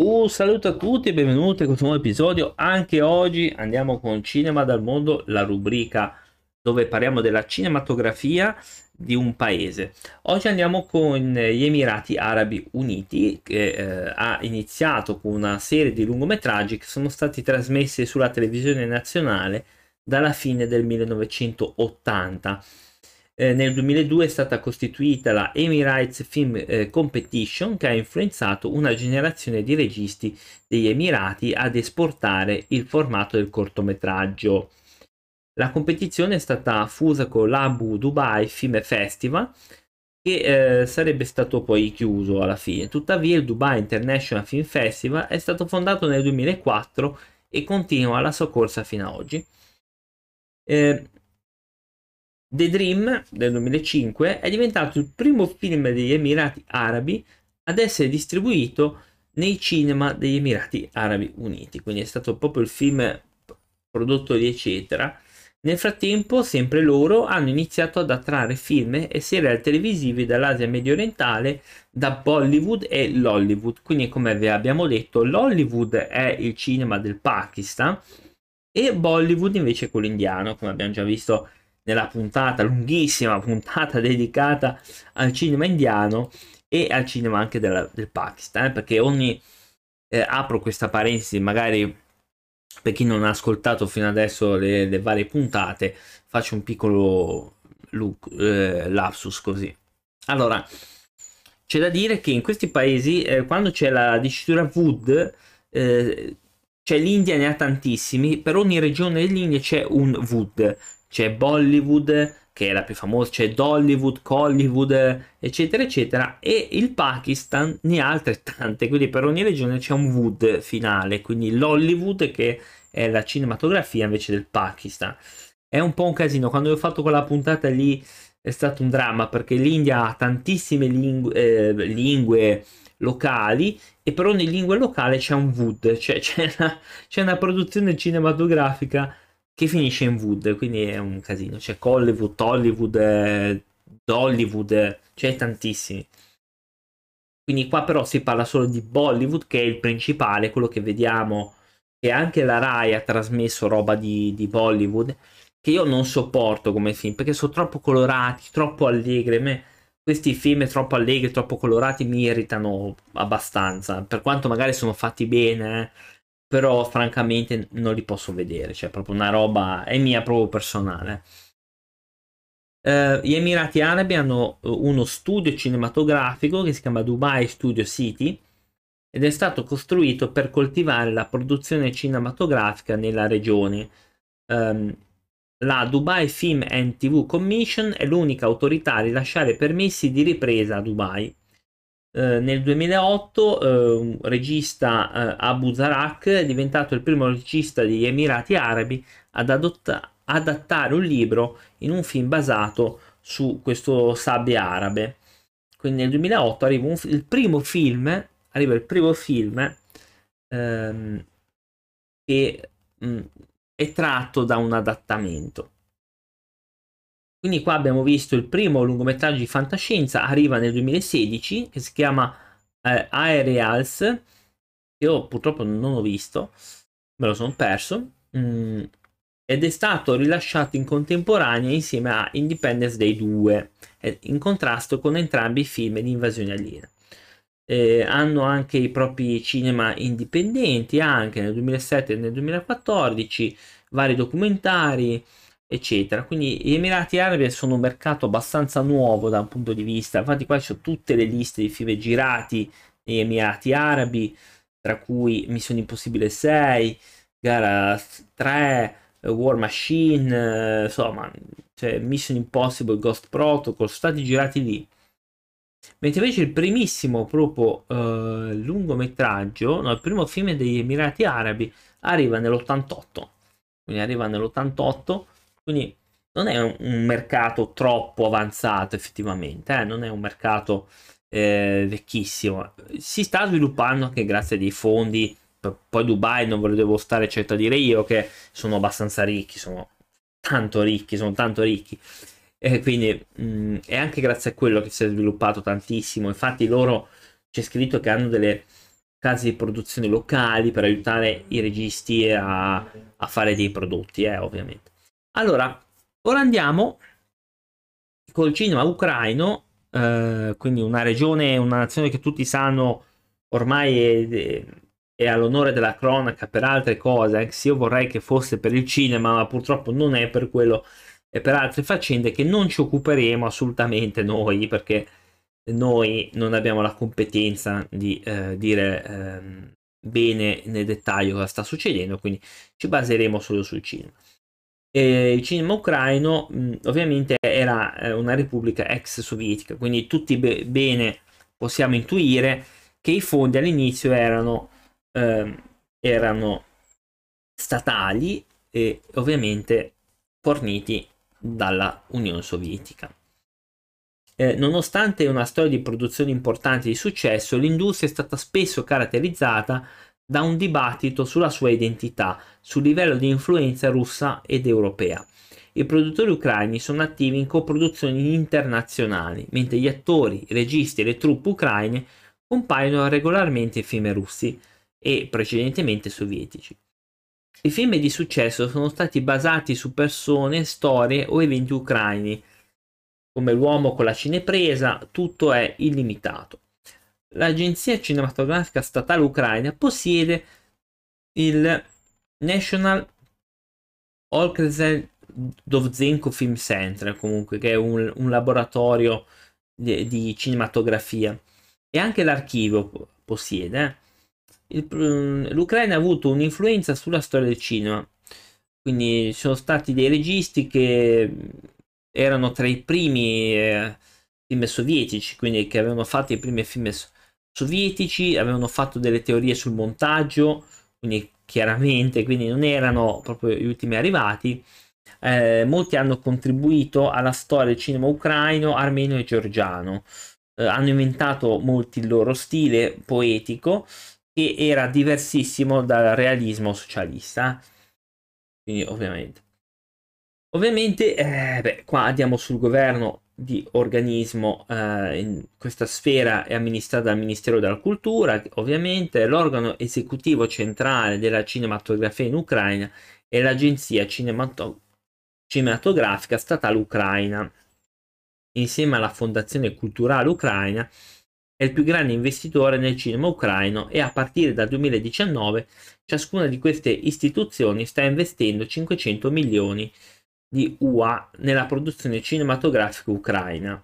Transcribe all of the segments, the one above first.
Un saluto a tutti e benvenuti a questo nuovo episodio. Anche oggi andiamo con Cinema dal mondo, la rubrica dove parliamo della cinematografia di un paese. Oggi andiamo con gli Emirati Arabi Uniti che eh, ha iniziato con una serie di lungometraggi che sono stati trasmessi sulla televisione nazionale dalla fine del 1980 eh, nel 2002 è stata costituita la Emirates Film eh, Competition che ha influenzato una generazione di registi degli Emirati ad esportare il formato del cortometraggio. La competizione è stata fusa con l'Abu Dubai Film Festival che eh, sarebbe stato poi chiuso alla fine. Tuttavia il Dubai International Film Festival è stato fondato nel 2004 e continua la sua corsa fino ad oggi. Eh, The Dream del 2005 è diventato il primo film degli Emirati Arabi ad essere distribuito nei cinema degli Emirati Arabi Uniti, quindi è stato proprio il film prodotto lì eccetera. Nel frattempo, sempre loro hanno iniziato ad attrarre film e serial televisivi dall'Asia medio orientale, da Bollywood e l'Hollywood. Quindi, come vi abbiamo detto, l'Hollywood è il cinema del Pakistan e Bollywood invece è quello indiano, come abbiamo già visto nella puntata, lunghissima puntata dedicata al cinema indiano e al cinema anche della, del Pakistan, eh, perché ogni... Eh, apro questa parentesi, magari per chi non ha ascoltato fino adesso le, le varie puntate, faccio un piccolo look, eh, lapsus così. Allora, c'è da dire che in questi paesi, eh, quando c'è la dicitura Wood, eh, c'è l'India, ne ha tantissimi, per ogni regione dell'India c'è un Wood, c'è Bollywood che è la più famosa, c'è Dollywood, Collywood, eccetera, eccetera, e il Pakistan ne ha altrettante, quindi per ogni regione c'è un Wood finale, quindi l'Hollywood che è la cinematografia invece del Pakistan. È un po' un casino, quando ho fatto quella puntata lì è stato un dramma perché l'India ha tantissime lingue, eh, lingue locali e per ogni lingua locale c'è un Wood, cioè c'è una, c'è una produzione cinematografica che finisce in Wood, quindi è un casino. C'è Hollywood, Hollywood, eh, Dollywood, eh, c'è tantissimi. Quindi qua però si parla solo di Bollywood, che è il principale, quello che vediamo, e anche la Rai ha trasmesso roba di, di Bollywood, che io non sopporto come film, perché sono troppo colorati, troppo allegri. Me questi film troppo allegri, troppo colorati mi irritano abbastanza, per quanto magari sono fatti bene, eh però francamente non li posso vedere, cioè proprio una roba, è mia proprio personale. Uh, gli Emirati Arabi hanno eh, uno studio cinematografico che si chiama Dubai Studio City ed è stato costruito per coltivare la produzione cinematografica nella regione. Um, la Dubai Film and TV Commission è l'unica autorità a rilasciare permessi di ripresa a Dubai eh, nel 2008 eh, regista eh, Abu Zarak è diventato il primo regista degli Emirati Arabi ad adotta- adattare un libro in un film basato su questo sabbie arabe. Quindi nel 2008 arriva un, il primo film, arriva il primo film ehm, che mh, mm, è tratto da un adattamento. Quindi qua abbiamo visto il primo lungometraggio di fantascienza, arriva nel 2016, che si chiama eh, Aerials, che io purtroppo non ho visto, me lo sono perso, mm, ed è stato rilasciato in contemporanea insieme a Independence Day 2, in contrasto con entrambi i film di invasione aliena. Eh, hanno anche i propri cinema indipendenti, anche nel 2007 e nel 2014, vari documentari, eccetera. Quindi gli Emirati Arabi sono un mercato abbastanza nuovo da un punto di vista, infatti qua ci sono tutte le liste di film girati negli Emirati Arabi, tra cui Missione Impossibile 6, Gara 3, War Machine, insomma, cioè Mission Impossible, Ghost Protocol, sono stati girati lì. Mentre invece il primissimo proprio uh, lungometraggio, no, il primo film degli Emirati Arabi arriva nell'88. Quindi arriva nell'88 quindi non è un, mercato troppo avanzato effettivamente, eh? non è un mercato eh, vecchissimo. Si sta sviluppando anche grazie a dei fondi. Poi Dubai non ve lo devo stare certo a dire io che sono abbastanza ricchi, sono tanto ricchi, sono tanto ricchi. E quindi mh, è anche grazie a quello che si è sviluppato tantissimo. Infatti loro c'è scritto che hanno delle case di produzione locali per aiutare i registi a, a fare dei prodotti, eh, ovviamente. Allora, ora andiamo col cinema ucraino, eh, quindi una regione, una nazione che tutti sanno ormai è, è all'onore della cronaca per altre cose, anche se io vorrei che fosse per il cinema, ma purtroppo non è per quello e per altre faccende che non ci occuperemo assolutamente noi, perché noi non abbiamo la competenza di eh, dire eh, bene nel dettaglio cosa sta succedendo, quindi ci baseremo solo sul cinema. E il cinema ucraino mh, ovviamente era eh, una repubblica ex sovietica, quindi tutti be- bene possiamo intuire che i fondi all'inizio erano, ehm, erano statali e ovviamente forniti dalla Unione Sovietica. Eh, nonostante una storia di produzione importante e di successo, l'industria è stata spesso caratterizzata da un dibattito sulla sua identità, sul livello di influenza russa ed europea. I produttori ucraini sono attivi in coproduzioni internazionali, mentre gli attori, i registi e le truppe ucraine compaiono regolarmente in film russi e precedentemente sovietici. I film di successo sono stati basati su persone, storie o eventi ucraini, come L'uomo con la cinepresa, tutto è illimitato. L'agenzia cinematografica statale ucraina possiede il National Olkrezel Dovzenko Film Center, comunque, che è un, un laboratorio di, di, cinematografia, e anche l'archivio possiede. Eh il, l'Ucraina ha avuto un'influenza sulla storia del cinema. Quindi ci sono stati dei registi che erano tra i primi eh, film sovietici, quindi che avevano fatto i primi film sovietici, avevano fatto delle teorie sul montaggio, quindi chiaramente, quindi non erano proprio gli ultimi arrivati. Eh, molti hanno contribuito alla storia del cinema ucraino, armeno e georgiano. Eh, hanno inventato molti il loro stile poetico che era diversissimo dal realismo socialista. Quindi ovviamente. Ovviamente, eh, beh, qua andiamo sul governo di organismo, eh, in questa sfera è amministrata dal Ministero della Cultura, ovviamente l'organo esecutivo centrale della cinematografia in Ucraina è l'Agenzia Cinematog- Cinematografica Statale Ucraina. Insieme alla Fondazione Culturale Ucraina è il più grande investitore nel cinema ucraino e a partire dal 2019 ciascuna di queste istituzioni sta investendo 500 milioni di UA nella produzione cinematografica ucraina.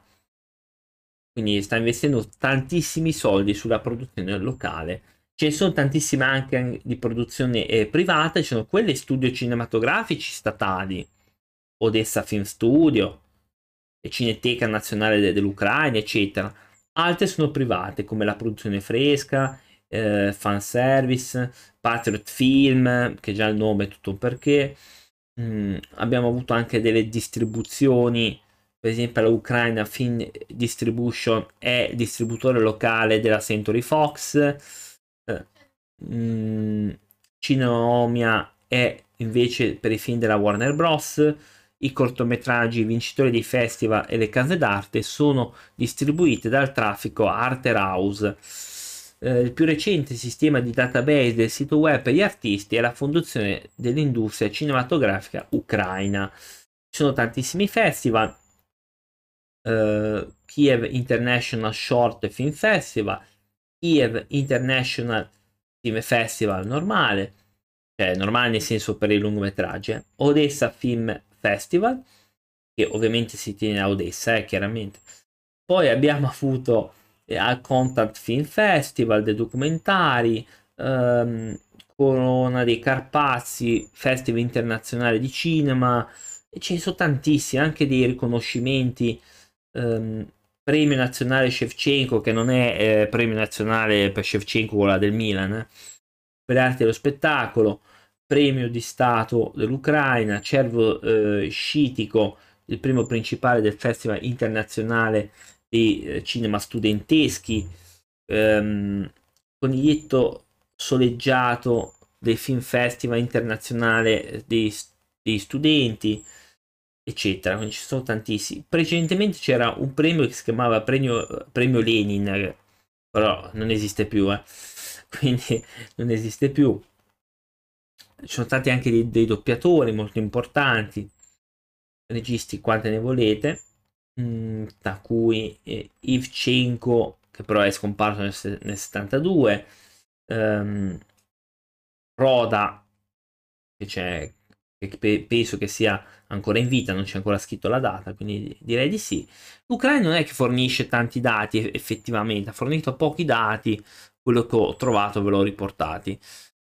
Quindi sta investendo tantissimi soldi sulla produzione locale. Ce ne sono tantissime anche di produzione eh, privata, ci sono quelle studio cinematografici statali, Odessa Film Studio, Cineteca Nazionale dell'Ucraina, eccetera altre sono private come la produzione fresca, eh, fanservice, Patriot Film, che già il nome è tutto perché. Mm, abbiamo avuto anche delle distribuzioni, per esempio la Ucraina Film Distribution è distributore locale della Century Fox, eh, mm, Cineomia è invece per i film della Warner Bros i cortometraggi vincitori dei festival e le case d'arte sono distribuiti dal traffico Arter House. Eh, il più recente sistema di database del sito web per gli artisti è la fondazione dell'industria cinematografica ucraina. Ci sono tantissimi festival, eh, Kiev International Short Film Festival, Kiev International Film Festival normale, cioè normale nel senso per i lungometraggi, eh. Odessa Film Festival, che ovviamente si tiene a Odessa, eh, chiaramente. Poi abbiamo avuto al Contact Film Festival dei documentari, ehm, Corona dei Carpazi, Festival internazionale di cinema, e ce ne sono tantissimi, anche dei riconoscimenti. Ehm, premio nazionale Shevchenko, che non è eh, premio nazionale per Shevchenko, quella del Milan, eh, per arte dello spettacolo premio di Stato dell'Ucraina, Cervo eh, Scitico, il primo principale del Festival internazionale di eh, cinema studenteschi, ehm, coniglietto soleggiato del Film Festival internazionale dei, dei studenti, eccetera. Quindi ci sono tantissimi. Precedentemente c'era un premio che si chiamava Premio, premio Lenin, però non esiste più. Eh quindi non esiste più. Ci sono stati anche dei, dei doppiatori molto importanti, registi quante ne volete, mh, mm, tra cui eh, Ivchenko, che però è scomparso nel, nel 72, ehm, Roda, che c'è, penso che sia ancora in vita, non c'è ancora scritto la data, quindi direi di sì. L'Ucraina non è che fornisce tanti dati effettivamente, ha fornito pochi dati, quello che ho trovato ve l'ho riportati.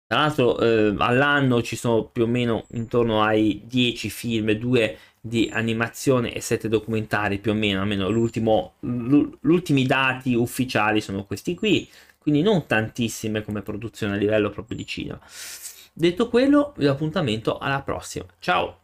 Tra l'altro eh, all'anno ci sono più o meno intorno ai 10 film, 2 di animazione e 7 documentari più o meno, almeno l'ultimo, gli ultimi dati ufficiali sono questi qui, quindi non tantissime come produzione a livello proprio di cinema. Detto quello, vi do appuntamento alla prossima. Ciao!